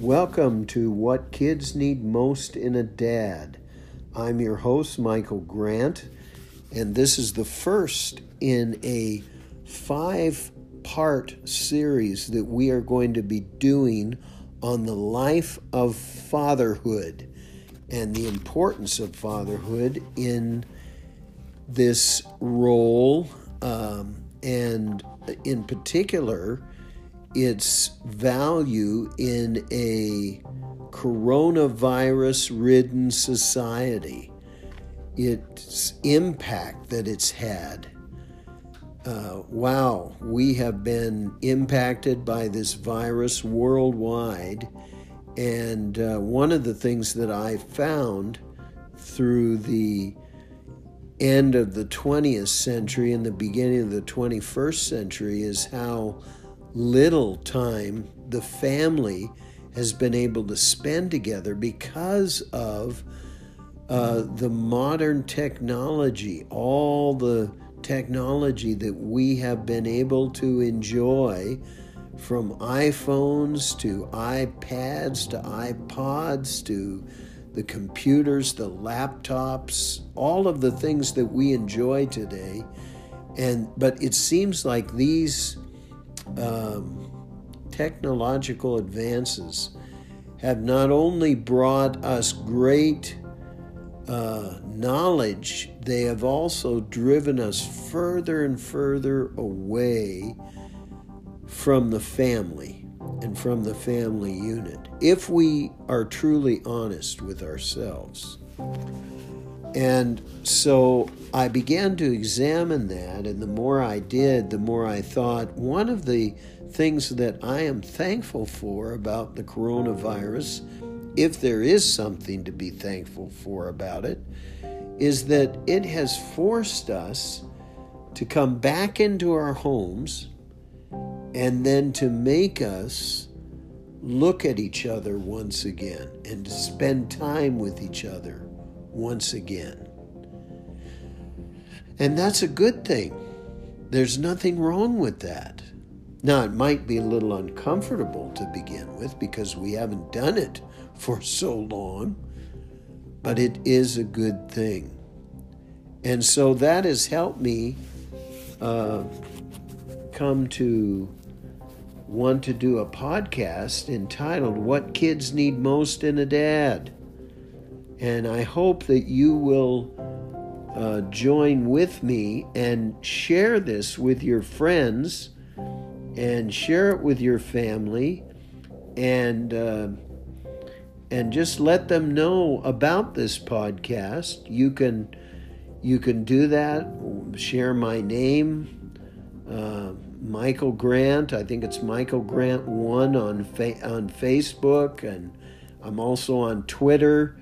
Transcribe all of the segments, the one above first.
Welcome to What Kids Need Most in a Dad. I'm your host, Michael Grant, and this is the first in a five part series that we are going to be doing on the life of fatherhood and the importance of fatherhood in this role, um, and in particular, its value in a coronavirus ridden society, its impact that it's had. Uh, wow, we have been impacted by this virus worldwide. And uh, one of the things that I found through the end of the 20th century and the beginning of the 21st century is how little time the family has been able to spend together because of uh, the modern technology, all the technology that we have been able to enjoy from iPhones to iPads to iPods to the computers, the laptops, all of the things that we enjoy today. And but it seems like these um, technological advances have not only brought us great uh, knowledge, they have also driven us further and further away from the family and from the family unit if we are truly honest with ourselves. And so I began to examine that, and the more I did, the more I thought one of the things that I am thankful for about the coronavirus, if there is something to be thankful for about it, is that it has forced us to come back into our homes and then to make us look at each other once again and to spend time with each other once again. And that's a good thing. There's nothing wrong with that. Now, it might be a little uncomfortable to begin with because we haven't done it for so long, but it is a good thing. And so that has helped me uh, come to want to do a podcast entitled What Kids Need Most in a Dad. And I hope that you will uh, join with me and share this with your friends and share it with your family and uh, and just let them know about this podcast. You can you can do that. Share my name, uh, Michael Grant. I think it's Michael Grant one on fa- on Facebook, and I'm also on Twitter.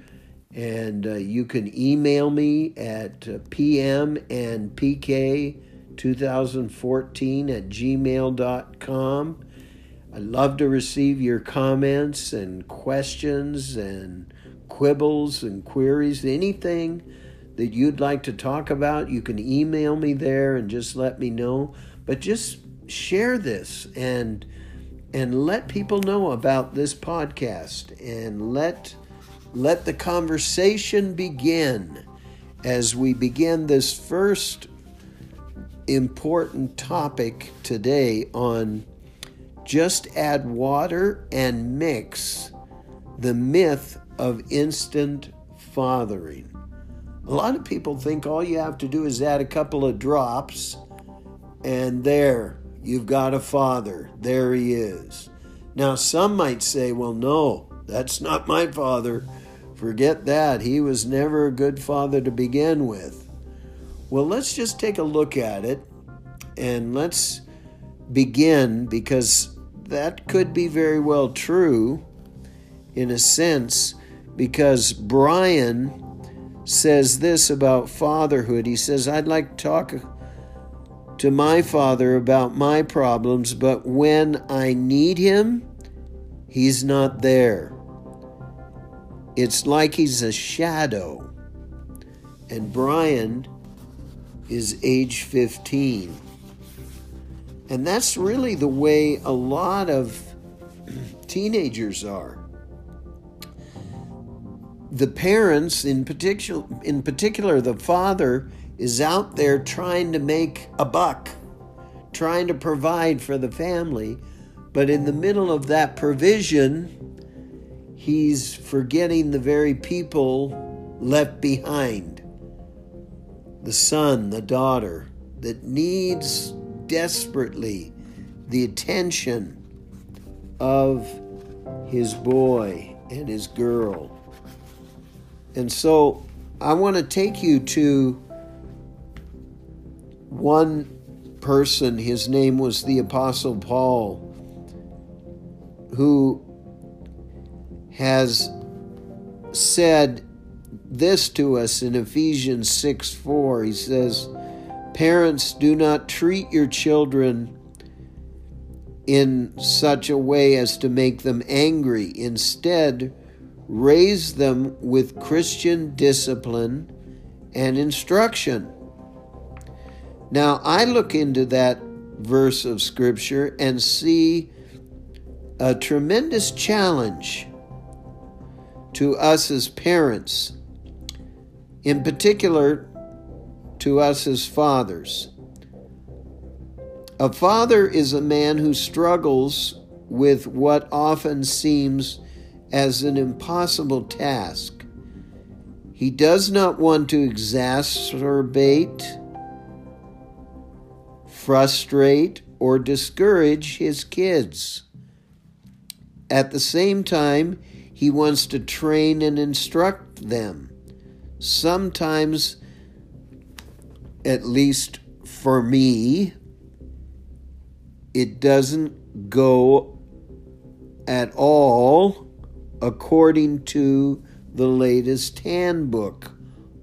And uh, you can email me at uh, pm and pk 2014 at gmail.com. I love to receive your comments and questions and quibbles and queries, anything that you'd like to talk about, you can email me there and just let me know. But just share this and and let people know about this podcast and let let the conversation begin as we begin this first important topic today on just add water and mix the myth of instant fathering. A lot of people think all you have to do is add a couple of drops and there you've got a father. There he is. Now, some might say, well, no, that's not my father. Forget that. He was never a good father to begin with. Well, let's just take a look at it and let's begin because that could be very well true in a sense because Brian says this about fatherhood. He says, I'd like to talk to my father about my problems, but when I need him, he's not there. It's like he's a shadow. And Brian is age 15. And that's really the way a lot of teenagers are. the parents, in particular, in particular, the father, is out there trying to make a buck, trying to provide for the family, but in the middle of that provision, he's forgetting the very people left behind the son, the daughter that needs desperately the attention of his boy and his girl. And so I want to take you to one person, his name was the Apostle Paul, who has said this to us in Ephesians 6 4. He says, Parents, do not treat your children in such a way as to make them angry. Instead, raise them with Christian discipline and instruction. Now, I look into that verse of Scripture and see a tremendous challenge to us as parents, in particular to us as fathers. A father is a man who struggles with what often seems as an impossible task. He does not want to exacerbate, frustrate, or discourage his kids. At the same time, he wants to train and instruct them. Sometimes, at least for me, it doesn't go at all according to the latest handbook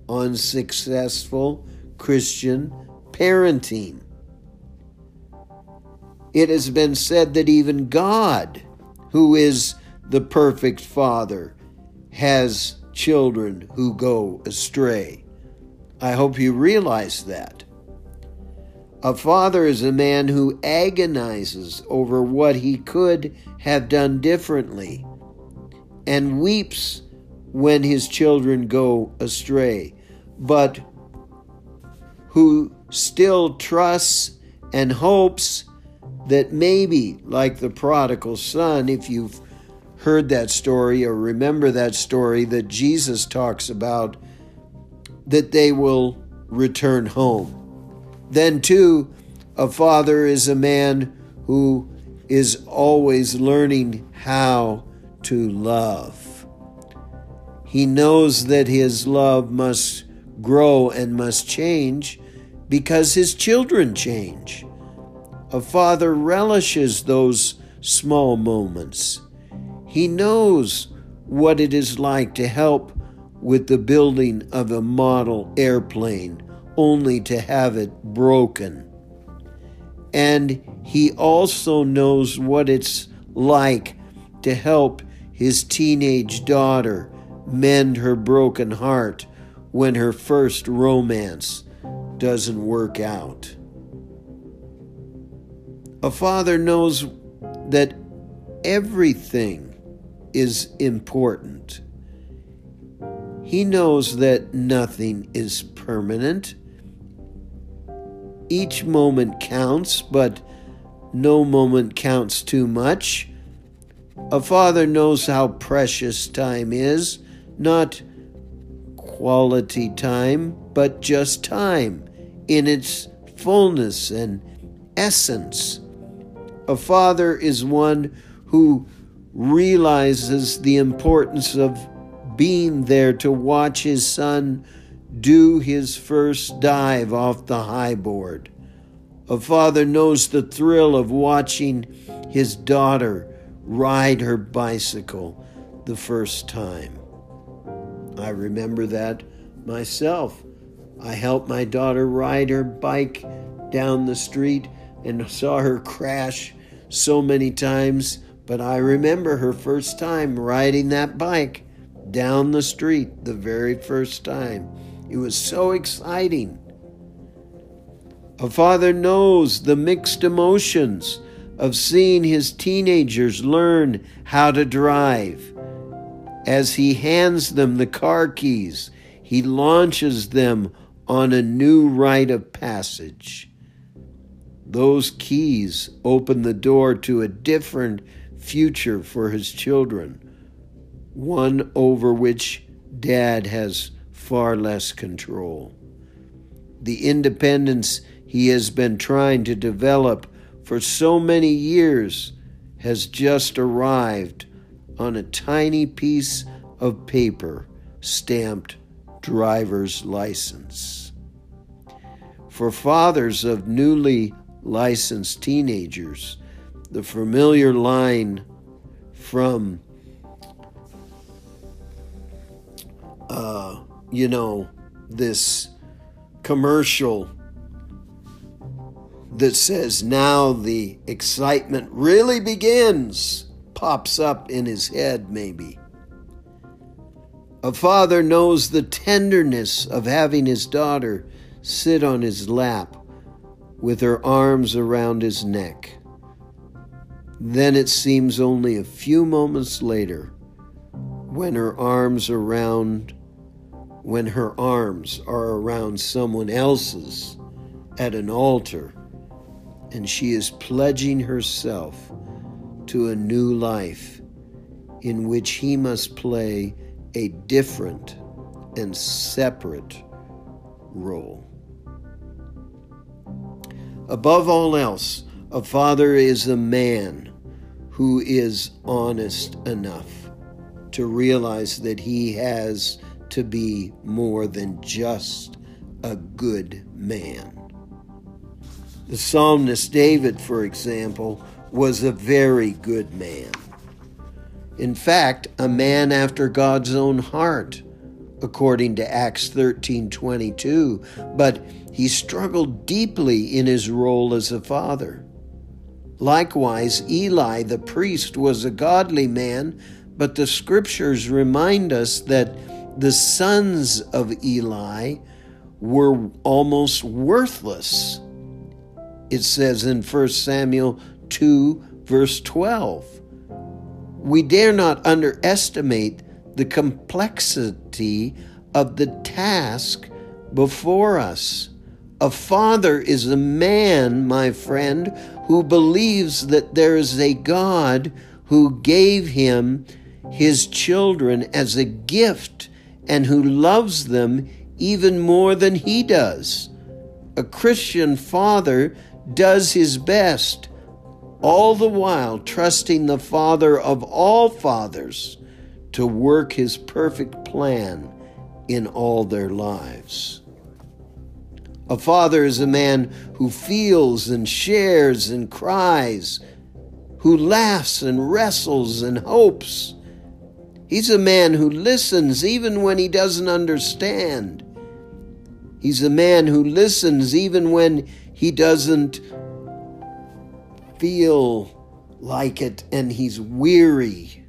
on successful Christian parenting. It has been said that even God, who is the perfect Father, has children who go astray. I hope you realize that. A father is a man who agonizes over what he could have done differently and weeps when his children go astray, but who still trusts and hopes that maybe, like the prodigal son, if you've heard that story or remember that story that Jesus talks about, that they will return home. Then, too, a father is a man who is always learning how to love. He knows that his love must grow and must change because his children change. A father relishes those small moments. He knows what it is like to help with the building of a model airplane only to have it broken. And he also knows what it's like to help his teenage daughter mend her broken heart when her first romance doesn't work out. A father knows that everything is important. He knows that nothing is permanent each moment counts, but no moment counts too much. A father knows how precious time is, not quality time, but just time in its fullness and essence. A father is one who realizes the importance of being there to watch his son do his first dive off the high board. A father knows the thrill of watching his daughter ride her bicycle the first time. I remember that myself. I helped my daughter ride her bike down the street and saw her crash so many times, but I remember her first time riding that bike down the street the very first time. It was so exciting. A father knows the mixed emotions of seeing his teenagers learn how to drive As he hands them the car keys, he launches them on a new rite of passage. Those keys open the door to a different future for his children, one over which dad has far less control. The independence he has been trying to develop for so many years has just arrived on a tiny piece of paper stamped driver's license. For fathers of newly licensed teenagers, the familiar line from, uh, you know, this commercial that says, Now the excitement really begins, pops up in his head, maybe. A father knows the tenderness of having his daughter sit on his lap with her arms around his neck. Then it seems only a few moments later when her arms around when her arms are around someone else's at an altar and she is pledging herself to a new life in which he must play a different and separate role. Above all else, a father is a man who is honest enough to realize that he has to be more than just a good man. The psalmist David, for example, was a very good man. In fact, a man after God's own heart, according to Acts 13:22, but he struggled deeply in his role as a father. Likewise, Eli the priest was a godly man, but the scriptures remind us that the sons of Eli were almost worthless. It says in 1 Samuel 2, verse 12 we dare not underestimate the complexity of the task before us. A father is a man, my friend, who believes that there is a God who gave him his children as a gift and who loves them even more than he does. A Christian father does his best all the while trusting the Father of all fathers to work his perfect plan in all their lives. A father is a man who feels and shares and cries, who laughs and wrestles and hopes. He's a man who listens even when he doesn't understand. He's a man who listens even when he doesn't feel like it and he's weary.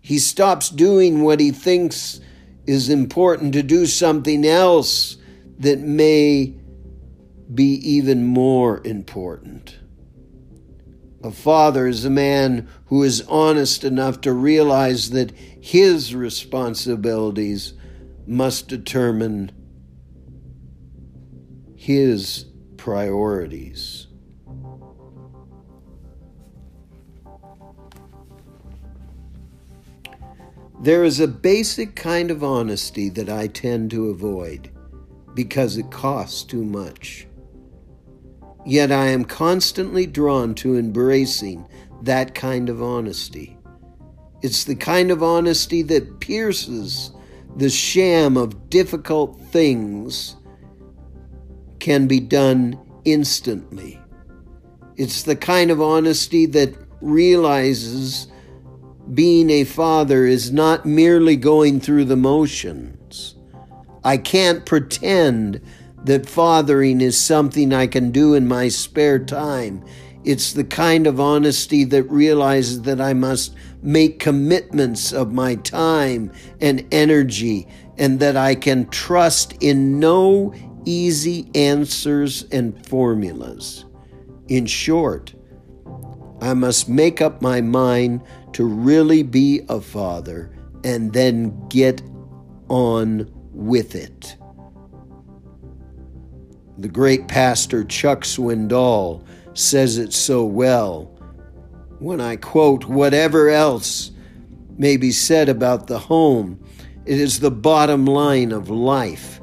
He stops doing what he thinks is important to do something else that may be even more important. A father is a man who is honest enough to realize that his responsibilities must determine his priorities. There is a basic kind of honesty that I tend to avoid because it costs too much. Yet I am constantly drawn to embracing that kind of honesty. It's the kind of honesty that pierces the sham of difficult things can be done instantly. It's the kind of honesty that realizes being a father is not merely going through the motions. I can't pretend that fathering is something I can do in my spare time. It's the kind of honesty that realizes that I must make commitments of my time and energy and that I can trust in no easy answers and formulas. In short, I must make up my mind to really be a father and then get on with it. The great pastor Chuck Swindoll says it so well when I quote, Whatever else may be said about the home, it is the bottom line of life,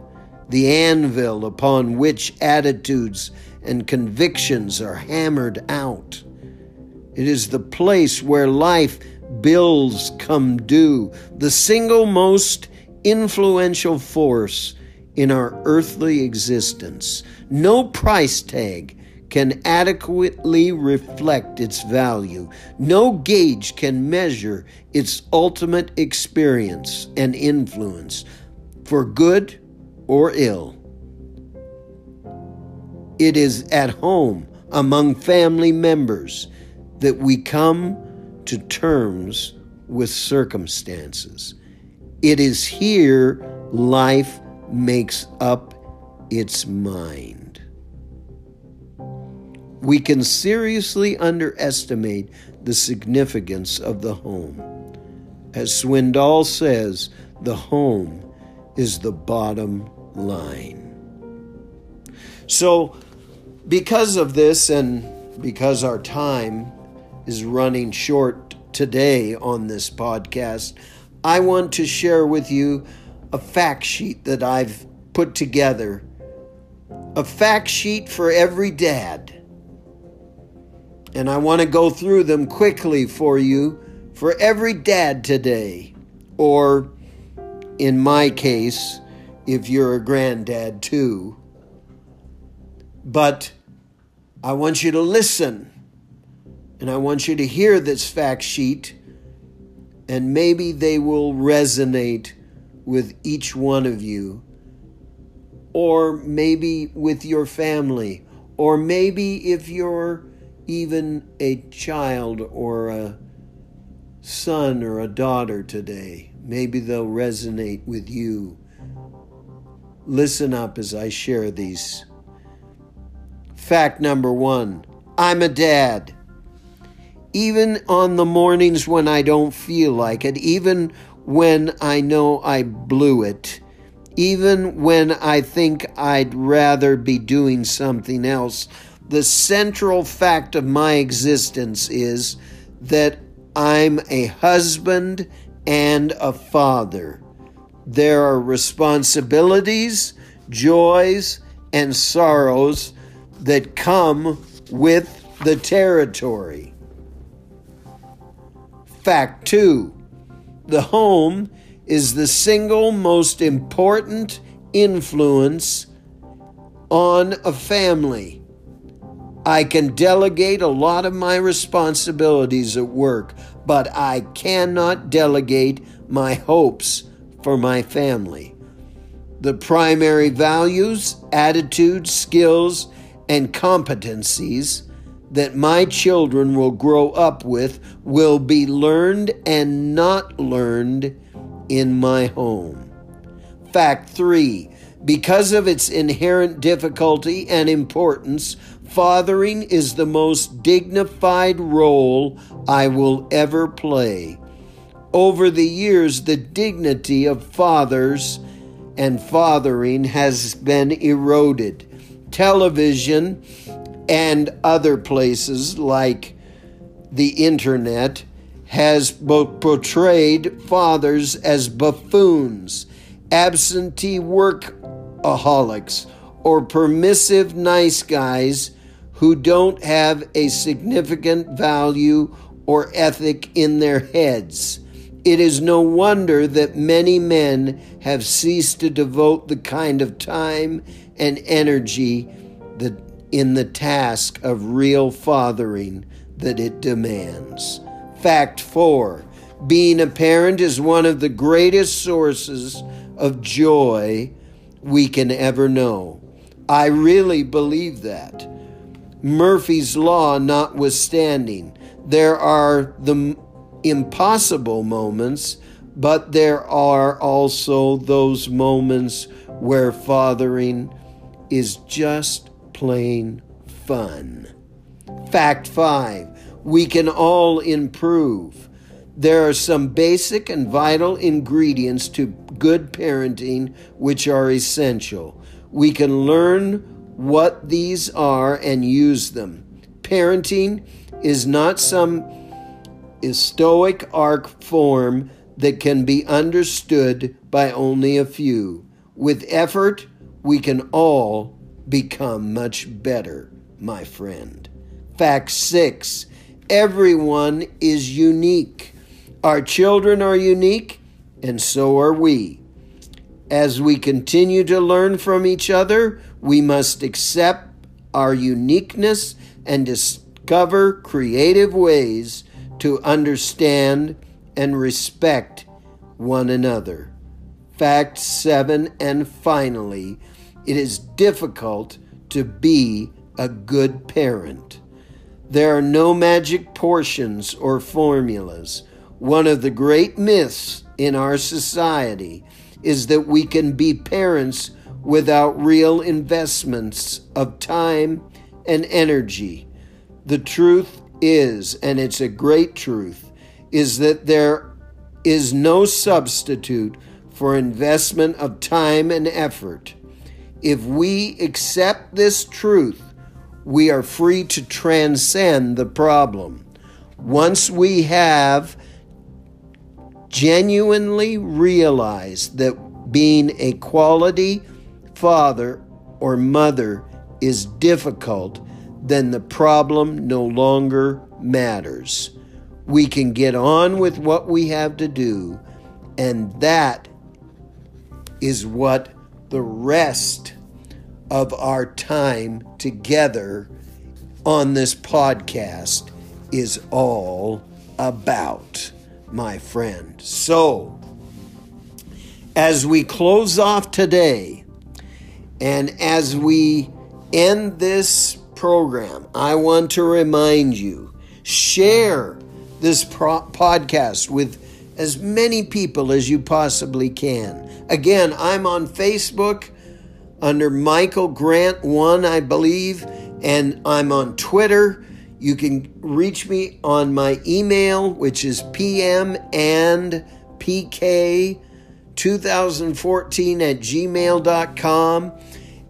the anvil upon which attitudes and convictions are hammered out. It is the place where life bills come due, the single most influential force in our earthly existence. No price tag can adequately reflect its value. No gauge can measure its ultimate experience and influence, for good or ill. It is at home among family members that we come to terms with circumstances. It is here life makes up its mind. We can seriously underestimate the significance of the home. As Swindoll says, the home is the bottom line. So, because of this, and because our time is running short today on this podcast, I want to share with you a fact sheet that I've put together. A fact sheet for every dad. And I want to go through them quickly for you for every dad today. Or, in my case, if you're a granddad too. But I want you to listen. And I want you to hear this fact sheet. And maybe they will resonate with each one of you, or maybe with your family, or maybe if you're even a child or a son or a daughter today, maybe they'll resonate with you. Listen up as I share these. Fact number one I'm a dad. Even on the mornings when I don't feel like it, even when I know I blew it, even when I think I'd rather be doing something else. The central fact of my existence is that I'm a husband and a father. There are responsibilities, joys, and sorrows that come with the territory. Fact two the home is the single most important influence on a family. I can delegate a lot of my responsibilities at work, but I cannot delegate my hopes for my family. The primary values, attitudes, skills, and competencies that my children will grow up with will be learned and not learned in my home. Fact three, because of its inherent difficulty and importance, fathering is the most dignified role I will ever play. Over the years, the dignity of fathers and fathering has been eroded. Television and other places like the internet has portrayed fathers as buffoons, absentee workaholics, or permissive nice guys who don't have a significant value or ethic in their heads. It is no wonder that many men have ceased to devote the kind of time and energy that in the task of real fathering that it demands. Fact four being a parent is one of the greatest sources of joy we can ever know. I really believe that. Murphy's Law notwithstanding, there are the impossible moments, but there are also those moments where fathering is just plain fun. Fact five we can all improve. There are some basic and vital ingredients to good parenting which are essential. We can learn what these are and use them. Parenting is not some stoic arc form that can be understood by only a few. With effort, we can all become much better, my friend. Fact six everyone is unique. Our children are unique, and so are we. As we continue to learn from each other, we must accept our uniqueness and discover creative ways to understand and respect one another. Fact seven, and finally, it is difficult to be a good parent. There are no magic portions or formulas. One of the great myths in our society is that we can be parents without real investments of time and energy. The truth is, and it's a great truth, is that there is no substitute for investment of time and effort. If we accept this truth, we are free to transcend the problem. Once we have genuinely realized that being a quality father or mother is difficult, then the problem no longer matters. We can get on with what we have to do, and that is what the rest of our time together on this podcast is all about my friend. So, as we close off today, and as we end this program, I want to remind you share this pro- podcast with as many people as you possibly can. Again, I'm on Facebook under Michael Grant 1, I believe, and I'm on Twitter you can reach me on my email, which is pm and pk 2014 at gmail.com.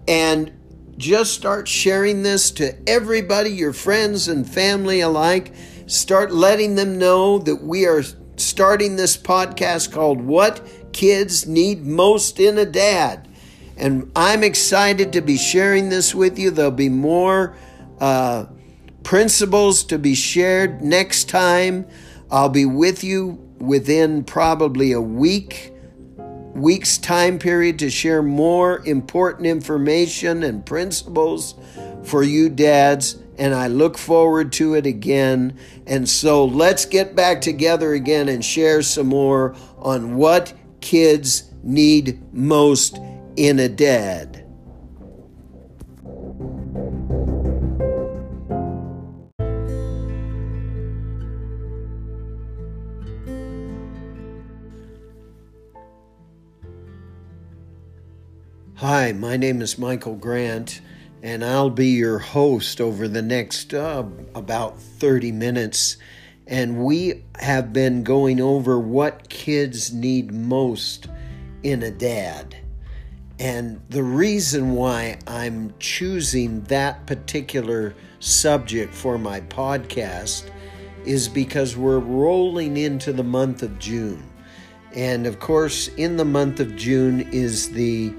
And just start sharing this to everybody, your friends and family alike. Start letting them know that we are starting this podcast called What Kids Need Most in a Dad. And I'm excited to be sharing this with you. There'll be more. Uh, principles to be shared next time. I'll be with you within probably a week week's time period to share more important information and principles for you dads and I look forward to it again. And so let's get back together again and share some more on what kids need most in a dad. Hi, my name is Michael Grant, and I'll be your host over the next uh, about 30 minutes. And we have been going over what kids need most in a dad. And the reason why I'm choosing that particular subject for my podcast is because we're rolling into the month of June. And of course, in the month of June is the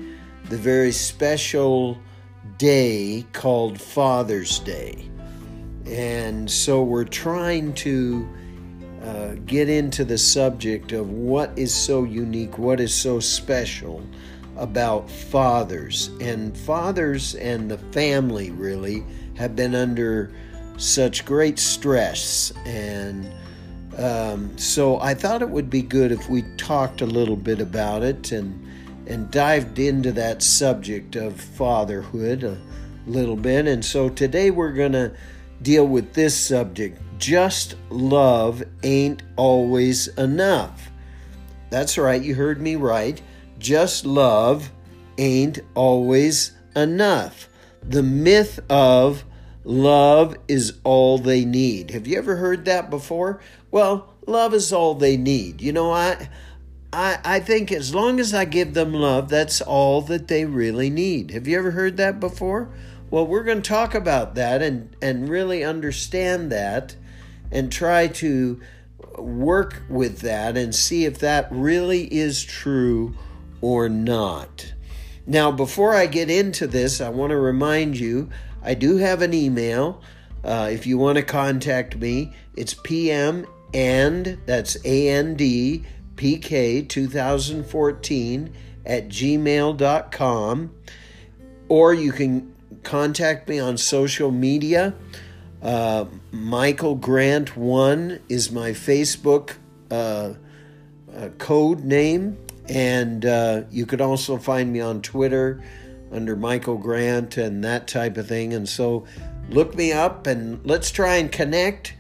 the very special day called Father's Day. And so we're trying to uh, get into the subject of what is so unique, what is so special about fathers. And fathers and the family really have been under such great stress. And um, so I thought it would be good if we talked a little bit about it and and dived into that subject of fatherhood a little bit. And so today we're going to deal with this subject just love ain't always enough. That's right, you heard me right. Just love ain't always enough. The myth of love is all they need. Have you ever heard that before? Well, love is all they need. You know, I I I think as long as I give them love, that's all that they really need. Have you ever heard that before? Well, we're going to talk about that and and really understand that and try to work with that and see if that really is true or not. Now, before I get into this, I want to remind you I do have an email. Uh, if you want to contact me, it's PM and that's A N D P K 2014 at gmail.com. Or you can contact me on social media. Uh, Michael Grant One is my Facebook uh, uh, code name, and uh, you could also find me on Twitter under Michael Grant and that type of thing. And so, look me up and let's try and connect.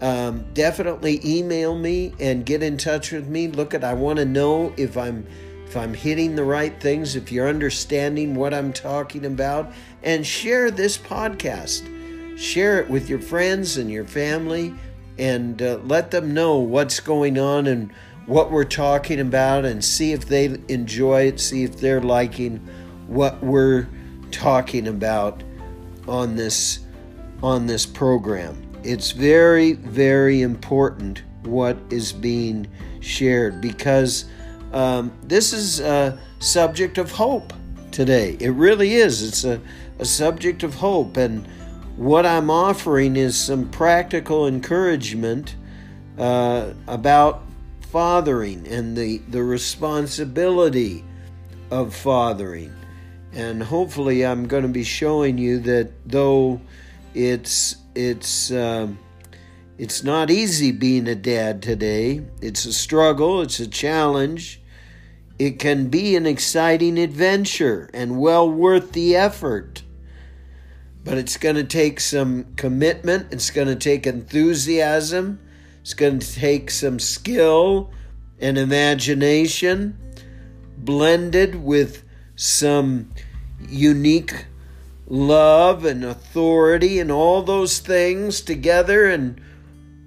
Um, definitely email me and get in touch with me. Look at I want to know if I'm if I'm hitting the right things, if you're understanding what I'm talking about, and share this podcast share it with your friends and your family and uh, let them know what's going on and what we're talking about and see if they enjoy it, see if they're liking what we're talking about on this on this program. It's very very important what is being shared because um, this is a subject of hope today. It really is. It's a, a subject of hope and what I'm offering is some practical encouragement uh, about fathering and the, the responsibility of fathering. And hopefully, I'm going to be showing you that though it's it's uh, it's not easy being a dad today. It's a struggle. It's a challenge. It can be an exciting adventure and well worth the effort. But it's going to take some commitment, it's going to take enthusiasm, it's going to take some skill and imagination blended with some unique love and authority and all those things together. And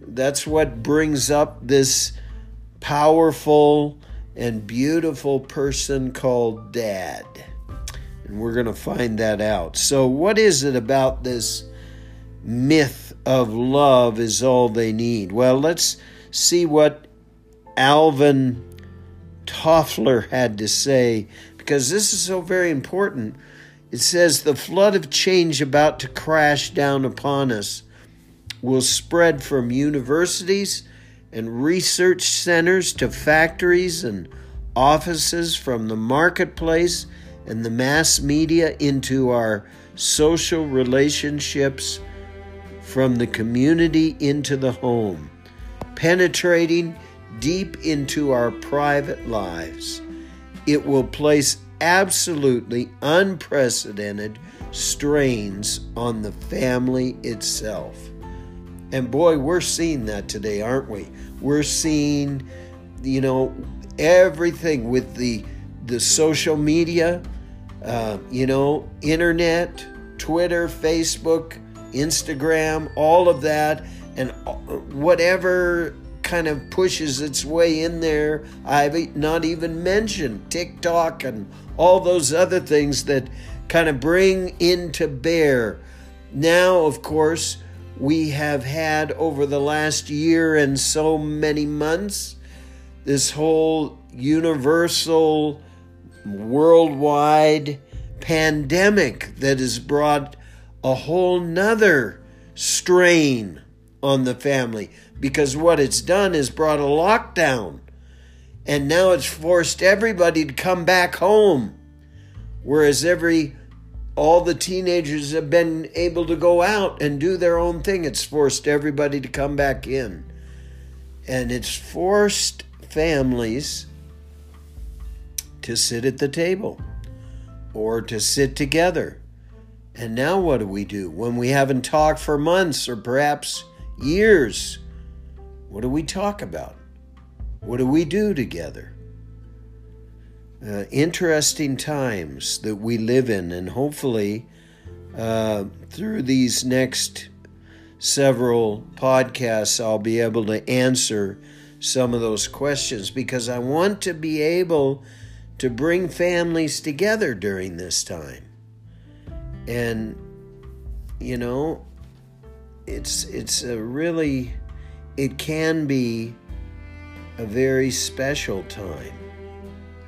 that's what brings up this powerful and beautiful person called Dad. And we're going to find that out. So, what is it about this myth of love is all they need? Well, let's see what Alvin Toffler had to say because this is so very important. It says the flood of change about to crash down upon us will spread from universities and research centers to factories and offices, from the marketplace and the mass media into our social relationships from the community into the home, penetrating deep into our private lives. It will place absolutely unprecedented strains on the family itself. And boy, we're seeing that today, aren't we? We're seeing, you know, everything with the the social media, uh, you know, internet, Twitter, Facebook, Instagram, all of that, and uh, whatever kind of pushes its way in there. I've not even mentioned TikTok and all those other things that kind of bring into bear. Now, of course, we have had over the last year and so many months this whole universal worldwide pandemic that has brought a whole nother strain on the family. Because what it's done is brought a lockdown. And now it's forced everybody to come back home. Whereas every all the teenagers have been able to go out and do their own thing. It's forced everybody to come back in. And it's forced families to sit at the table or to sit together. And now what do we do when we haven't talked for months or perhaps years? What do we talk about? What do we do together? Uh, interesting times that we live in, and hopefully, uh, through these next several podcasts, I'll be able to answer some of those questions because I want to be able to bring families together during this time. And you know, it's it's a really it can be a very special time.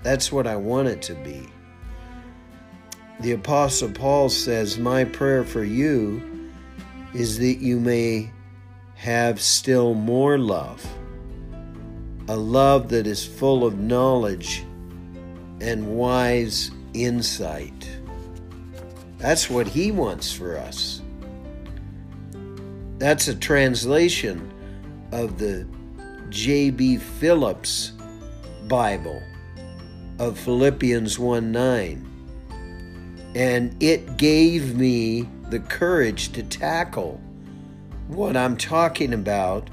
That's what I want it to be. The Apostle Paul says, My prayer for you is that you may have still more love, a love that is full of knowledge and wise insight. That's what he wants for us. That's a translation of the J.B. Phillips Bible of Philippians 1 9. And it gave me the courage to tackle what I'm talking about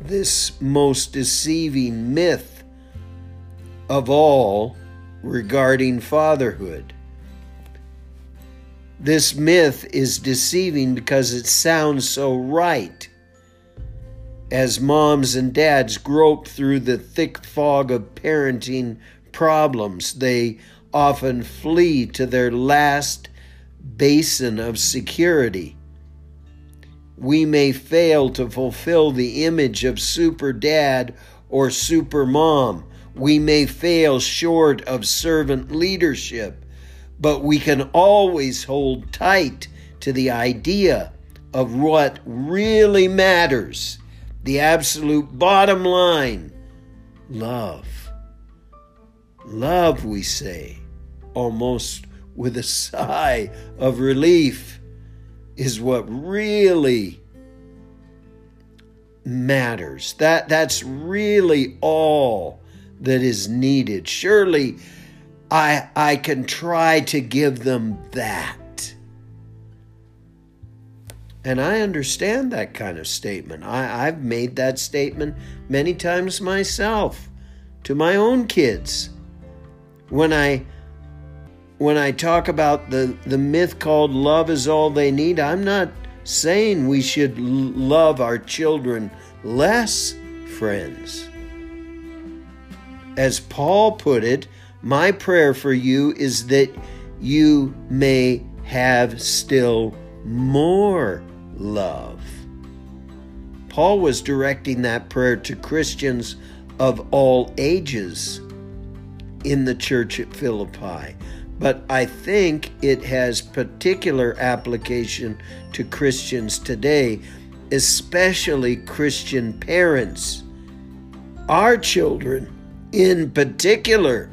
this most deceiving myth of all regarding fatherhood. This myth is deceiving because it sounds so right. As moms and dads grope through the thick fog of parenting problems, they often flee to their last basin of security. We may fail to fulfill the image of super dad or super mom. We may fail short of servant leadership but we can always hold tight to the idea of what really matters the absolute bottom line love. Love, we say, almost with a sigh of relief, is what really matters. That, that's really all that is needed. Surely I, I can try to give them that. And I understand that kind of statement. I, I've made that statement many times myself to my own kids. When I when I talk about the, the myth called love is all they need, I'm not saying we should love our children less, friends. As Paul put it, my prayer for you is that you may have still more love. Paul was directing that prayer to Christians of all ages in the church at Philippi. But I think it has particular application to Christians today, especially Christian parents. Our children, in particular,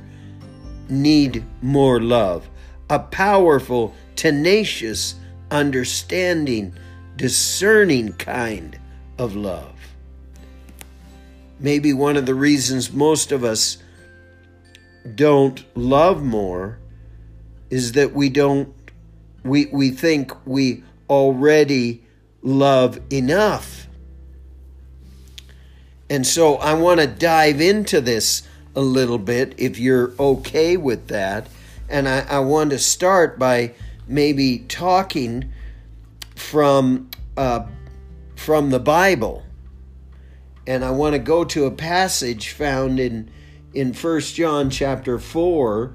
need more love, a powerful, tenacious, understanding, discerning kind of love. Maybe one of the reasons most of us don't love more is that we don't we we think we already love enough. And so I want to dive into this a little bit if you're okay with that. And I, I want to start by maybe talking from uh, from the Bible. And I want to go to a passage found in in First John chapter 4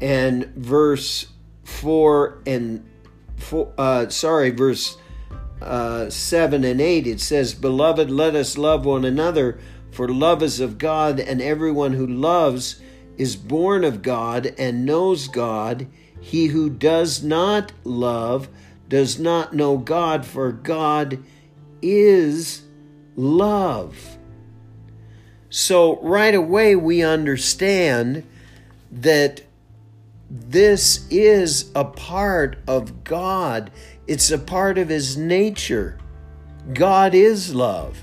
and verse 4 and four, uh, sorry, verse uh, 7 and 8. It says, Beloved, let us love one another for love is of God, and everyone who loves is born of God and knows God. He who does not love does not know God, for God is love. So, right away, we understand that this is a part of God, it's a part of His nature. God is love.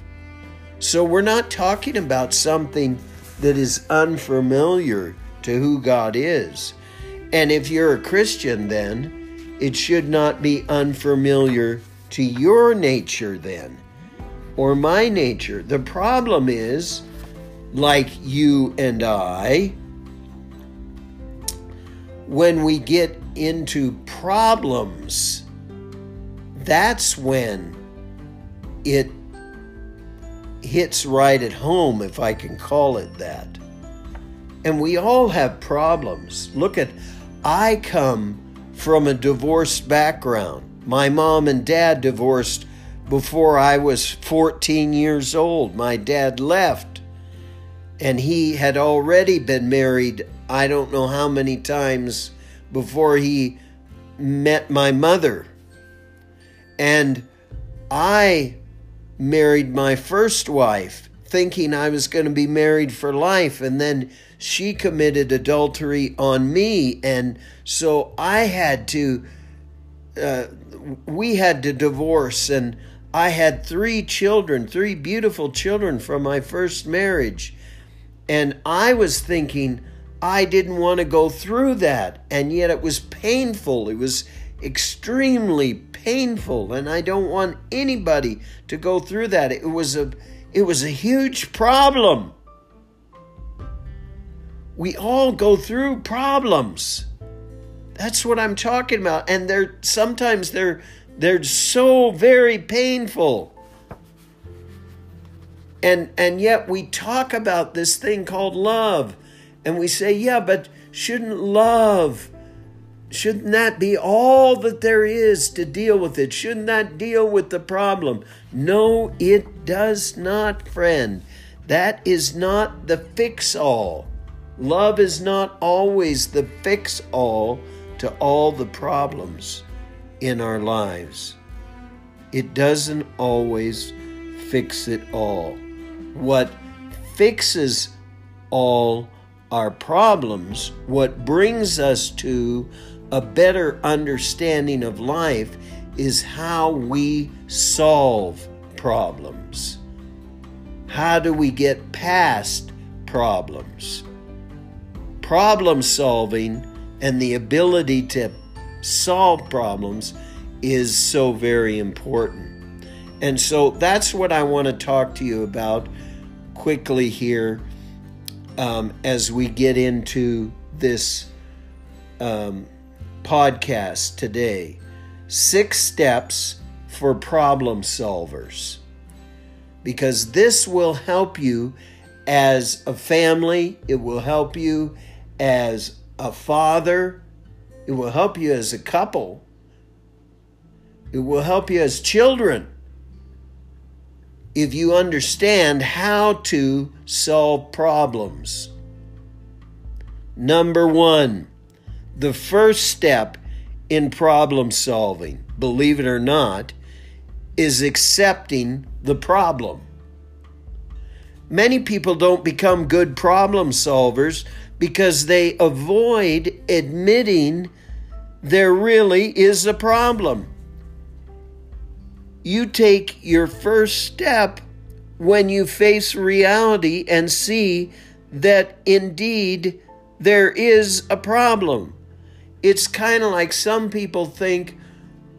So we're not talking about something that is unfamiliar to who God is. And if you're a Christian, then it should not be unfamiliar to your nature, then, or my nature. The problem is, like you and I, when we get into problems, that's when it hits right at home, if I can call it that. And we all have problems. Look at, I come from a divorced background. My mom and dad divorced before I was 14 years old. My dad left, and he had already been married, I don't know how many times before he met my mother. And I married my first wife thinking I was going to be married for life, and then she committed adultery on me. And so I had to, uh, we had to divorce, and I had three children, three beautiful children from my first marriage. And I was thinking I didn't want to go through that. And yet it was painful. It was extremely painful. And I don't want anybody to go through that. It was a it was a huge problem. We all go through problems. That's what I'm talking about. And they're sometimes they're they're so very painful. And and yet we talk about this thing called love. And we say, yeah, but shouldn't love shouldn't that be all that there is to deal with it? Shouldn't that deal with the problem? No, it does not, friend. That is not the fix all. Love is not always the fix all to all the problems in our lives. It doesn't always fix it all. What fixes all our problems, what brings us to a better understanding of life, is how we solve problems. How do we get past problems? Problem solving and the ability to solve problems is so very important. And so that's what I want to talk to you about quickly here um, as we get into this um, podcast today. Six steps for problem solvers. Because this will help you as a family, it will help you as a father, it will help you as a couple. It will help you as children if you understand how to solve problems. Number one, the first step in problem solving, believe it or not, is accepting the problem. Many people don't become good problem solvers because they avoid admitting there really is a problem. You take your first step when you face reality and see that indeed there is a problem. It's kind of like some people think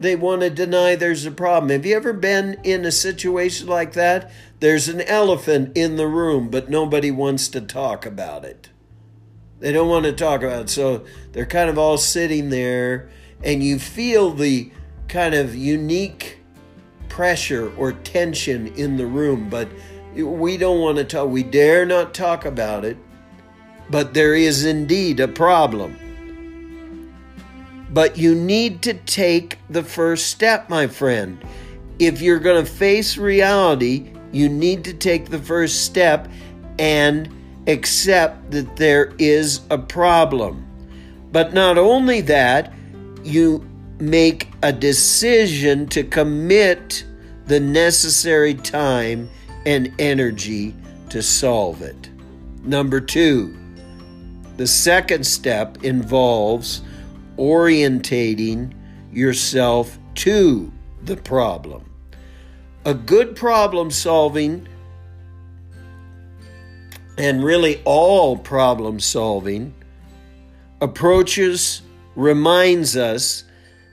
they want to deny there's a problem. Have you ever been in a situation like that? There's an elephant in the room, but nobody wants to talk about it. They don't want to talk about it. So they're kind of all sitting there, and you feel the kind of unique pressure or tension in the room, but we don't want to talk. We dare not talk about it, but there is indeed a problem. But you need to take the first step, my friend. If you're going to face reality, you need to take the first step and accept that there is a problem. But not only that, you make a decision to commit the necessary time and energy to solve it. Number two, the second step involves orientating yourself to the problem. A good problem solving and really all problem solving approaches reminds us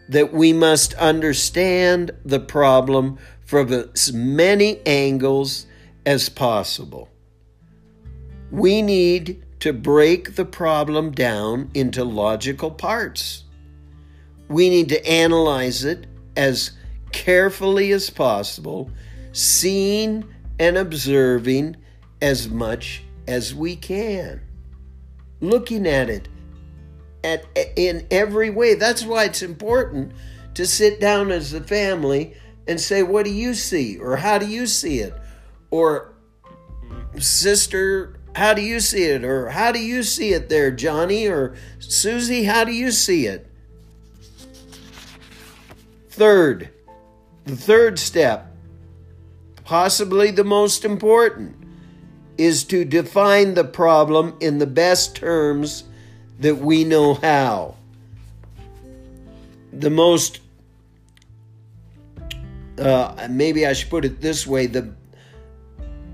that we must understand the problem from as many angles as possible. We need to break the problem down into logical parts. We need to analyze it as carefully as possible, seeing and observing as much as we can. Looking at it at, in every way. That's why it's important to sit down as a family and say, What do you see? Or how do you see it? Or, Sister, how do you see it? Or how do you see it there, Johnny? Or Susie, how do you see it? Third, the third step, possibly the most important, is to define the problem in the best terms that we know how. The most, uh, maybe I should put it this way the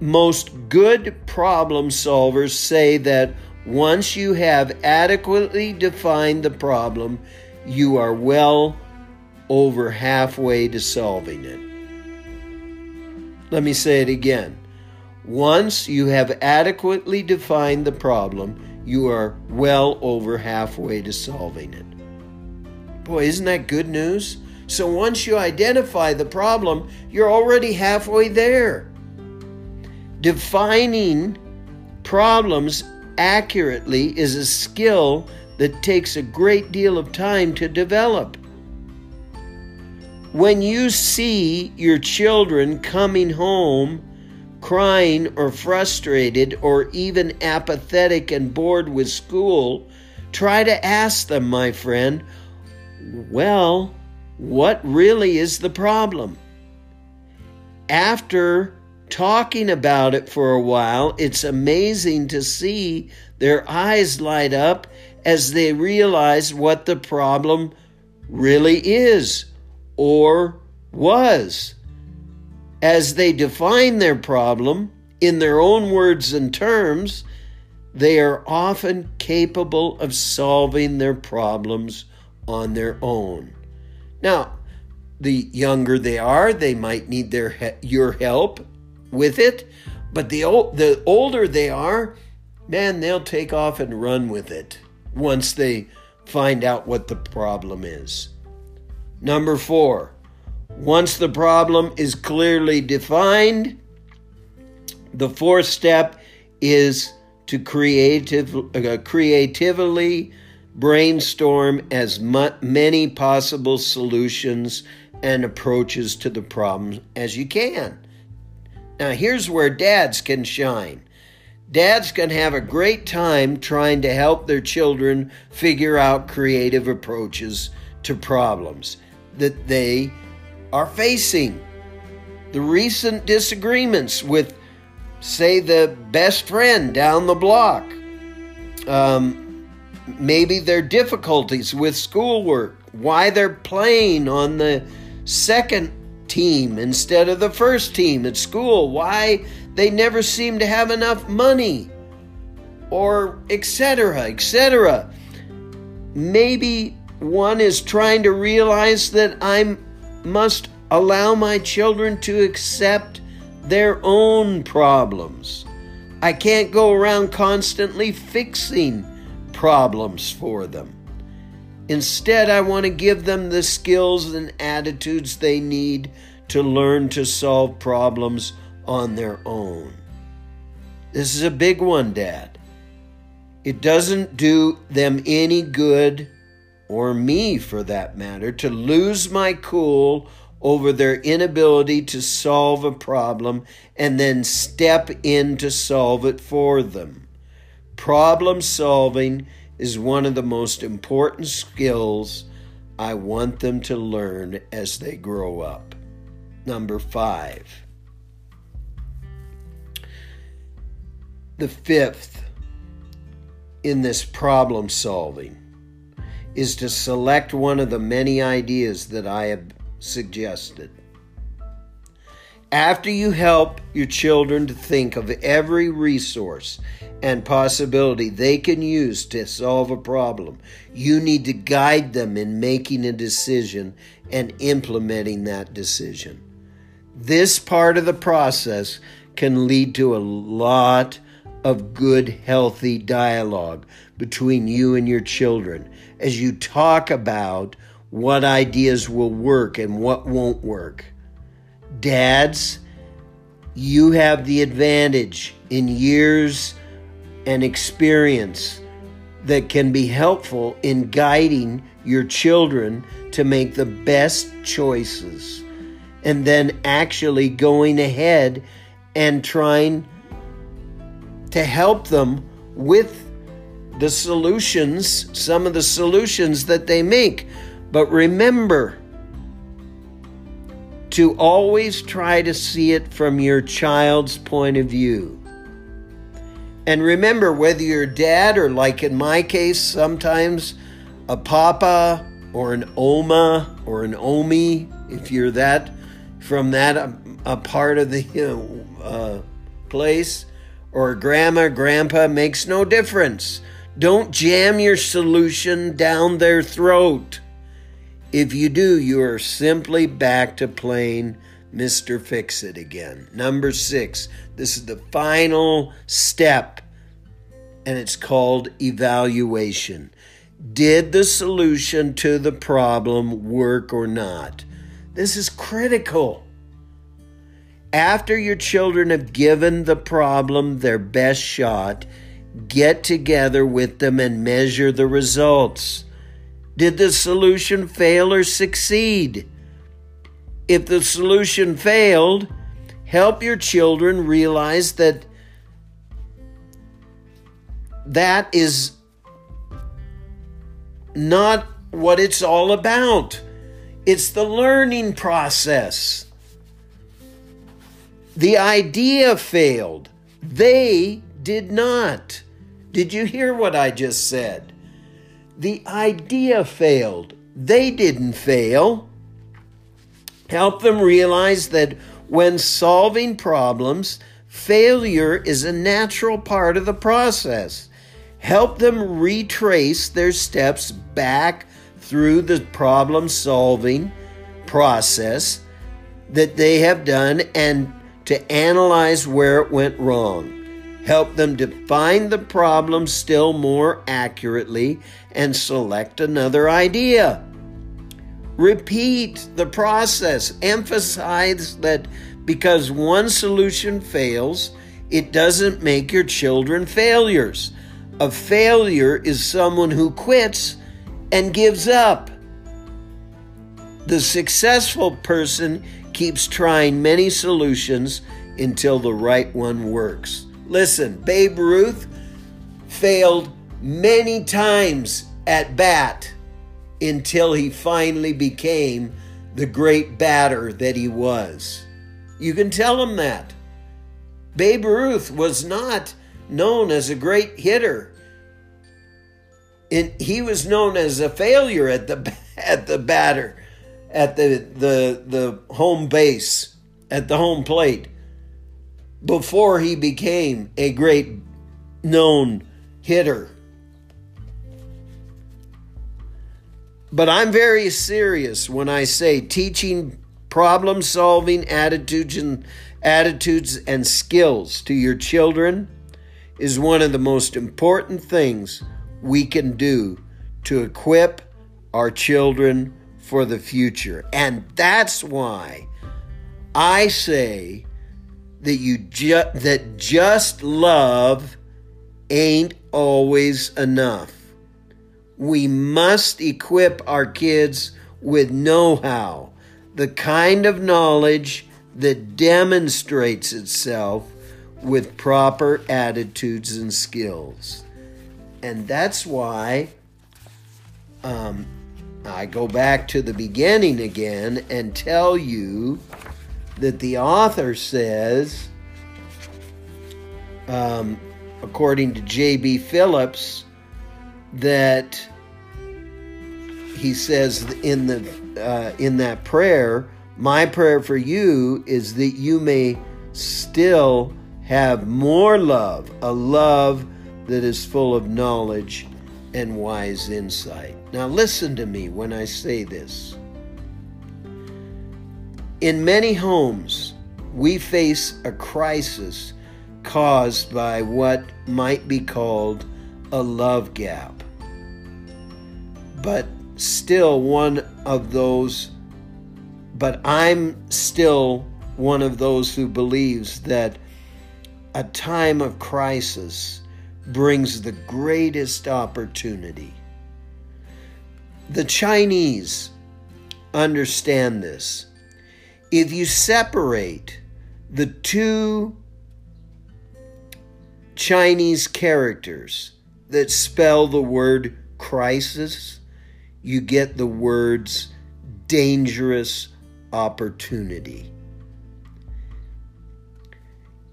most good problem solvers say that once you have adequately defined the problem, you are well over halfway to solving it. Let me say it again. Once you have adequately defined the problem, you are well over halfway to solving it. Boy, isn't that good news? So once you identify the problem, you're already halfway there. Defining problems accurately is a skill that takes a great deal of time to develop. When you see your children coming home crying or frustrated or even apathetic and bored with school, try to ask them, my friend, well, what really is the problem? After talking about it for a while, it's amazing to see their eyes light up as they realize what the problem really is or was as they define their problem in their own words and terms, they are often capable of solving their problems on their own. Now, the younger they are, they might need their your help with it, but the the older they are, man, they'll take off and run with it once they find out what the problem is. Number 4. Once the problem is clearly defined, the fourth step is to creative, uh, creatively brainstorm as mu- many possible solutions and approaches to the problem as you can. Now, here's where dads can shine. Dads can have a great time trying to help their children figure out creative approaches to problems that they are facing. The recent disagreements with, say, the best friend down the block. Um, maybe their difficulties with schoolwork, why they're playing on the second team instead of the first team at school, why they never seem to have enough money, or etc., etc. Maybe one is trying to realize that I'm must allow my children to accept their own problems. I can't go around constantly fixing problems for them. Instead, I want to give them the skills and attitudes they need to learn to solve problems on their own. This is a big one, Dad. It doesn't do them any good or me for that matter, to lose my cool over their inability to solve a problem and then step in to solve it for them. Problem solving is one of the most important skills I want them to learn as they grow up. Number five. The fifth in this problem solving is to select one of the many ideas that I have suggested. After you help your children to think of every resource and possibility they can use to solve a problem, you need to guide them in making a decision and implementing that decision. This part of the process can lead to a lot of good, healthy dialogue between you and your children as you talk about what ideas will work and what won't work. Dads, you have the advantage in years and experience that can be helpful in guiding your children to make the best choices and then actually going ahead and trying to help them with the solutions, some of the solutions that they make. But remember to always try to see it from your child's point of view. And remember, whether you're dad or, like in my case, sometimes a papa or an oma or an omi, if you're that from that a, a part of the you know, uh, place, or grandma, grandpa makes no difference. Don't jam your solution down their throat. If you do, you are simply back to playing Mr. Fix It again. Number six, this is the final step, and it's called evaluation. Did the solution to the problem work or not? This is critical. After your children have given the problem their best shot, get together with them and measure the results. Did the solution fail or succeed? If the solution failed, help your children realize that that is not what it's all about. It's the learning process. The idea failed. They did not. Did you hear what I just said? The idea failed. They didn't fail. Help them realize that when solving problems, failure is a natural part of the process. Help them retrace their steps back through the problem solving process that they have done and to analyze where it went wrong. Help them define the problem still more accurately and select another idea. Repeat the process. Emphasize that because one solution fails, it doesn't make your children failures. A failure is someone who quits and gives up. The successful person keeps trying many solutions until the right one works. Listen, Babe Ruth failed many times at bat until he finally became the great batter that he was. You can tell him that. Babe Ruth was not known as a great hitter. And he was known as a failure at the at the batter, at the the the home base, at the home plate before he became a great known hitter. But I'm very serious when I say teaching problem solving attitudes and attitudes and skills to your children is one of the most important things we can do to equip our children for the future. And that's why I say that you ju- that just love ain't always enough. We must equip our kids with know-how, the kind of knowledge that demonstrates itself with proper attitudes and skills. And that's why um, I go back to the beginning again and tell you that the author says, um, according to J.B. Phillips, that he says in the uh, in that prayer, my prayer for you is that you may still have more love, a love that is full of knowledge and wise insight. Now, listen to me when I say this. In many homes, we face a crisis caused by what might be called a love gap. But still, one of those, but I'm still one of those who believes that a time of crisis brings the greatest opportunity. The Chinese understand this. If you separate the two Chinese characters that spell the word crisis, you get the words dangerous opportunity.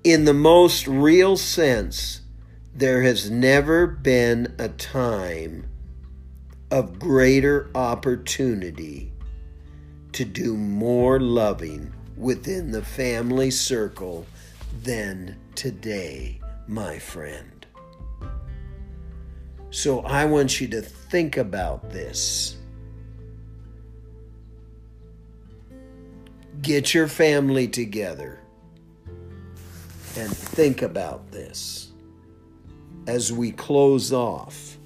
In the most real sense, there has never been a time of greater opportunity to do more loving within the family circle than today, my friend. So I want you to think about this. Get your family together and think about this as we close off.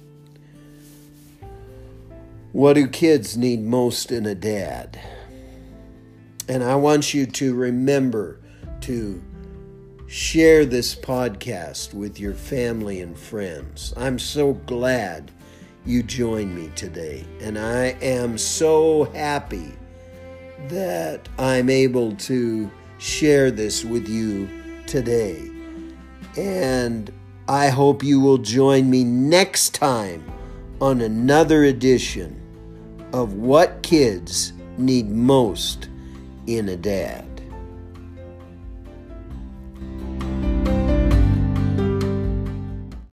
What do kids need most in a dad? And I want you to remember to share this podcast with your family and friends. I'm so glad you joined me today, and I am so happy that I'm able to share this with you today. And I hope you will join me next time on another edition of What Kids Need Most in a Dad.